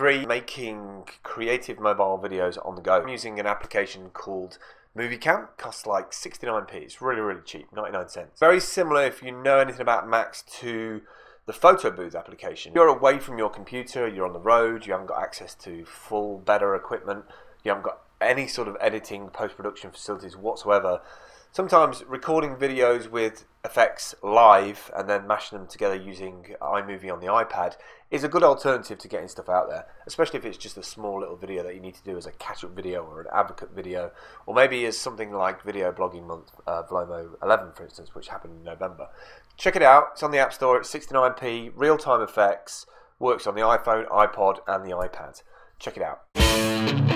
three, making creative mobile videos on the go. I'm using an application called MovieCam. Costs like 69p. It's really, really cheap, 99 cents. Very similar, if you know anything about Macs, to the photo booth application. You're away from your computer, you're on the road, you haven't got access to full, better equipment, you haven't got any sort of editing, post production facilities whatsoever sometimes recording videos with effects live and then mashing them together using iMovie on the iPad is a good alternative to getting stuff out there, especially if it's just a small little video that you need to do as a catch up video or an advocate video, or maybe as something like Video Blogging Month, uh, Vlomo 11, for instance, which happened in November. Check it out, it's on the App Store, it's 69p, real time effects, works on the iPhone, iPod, and the iPad. Check it out.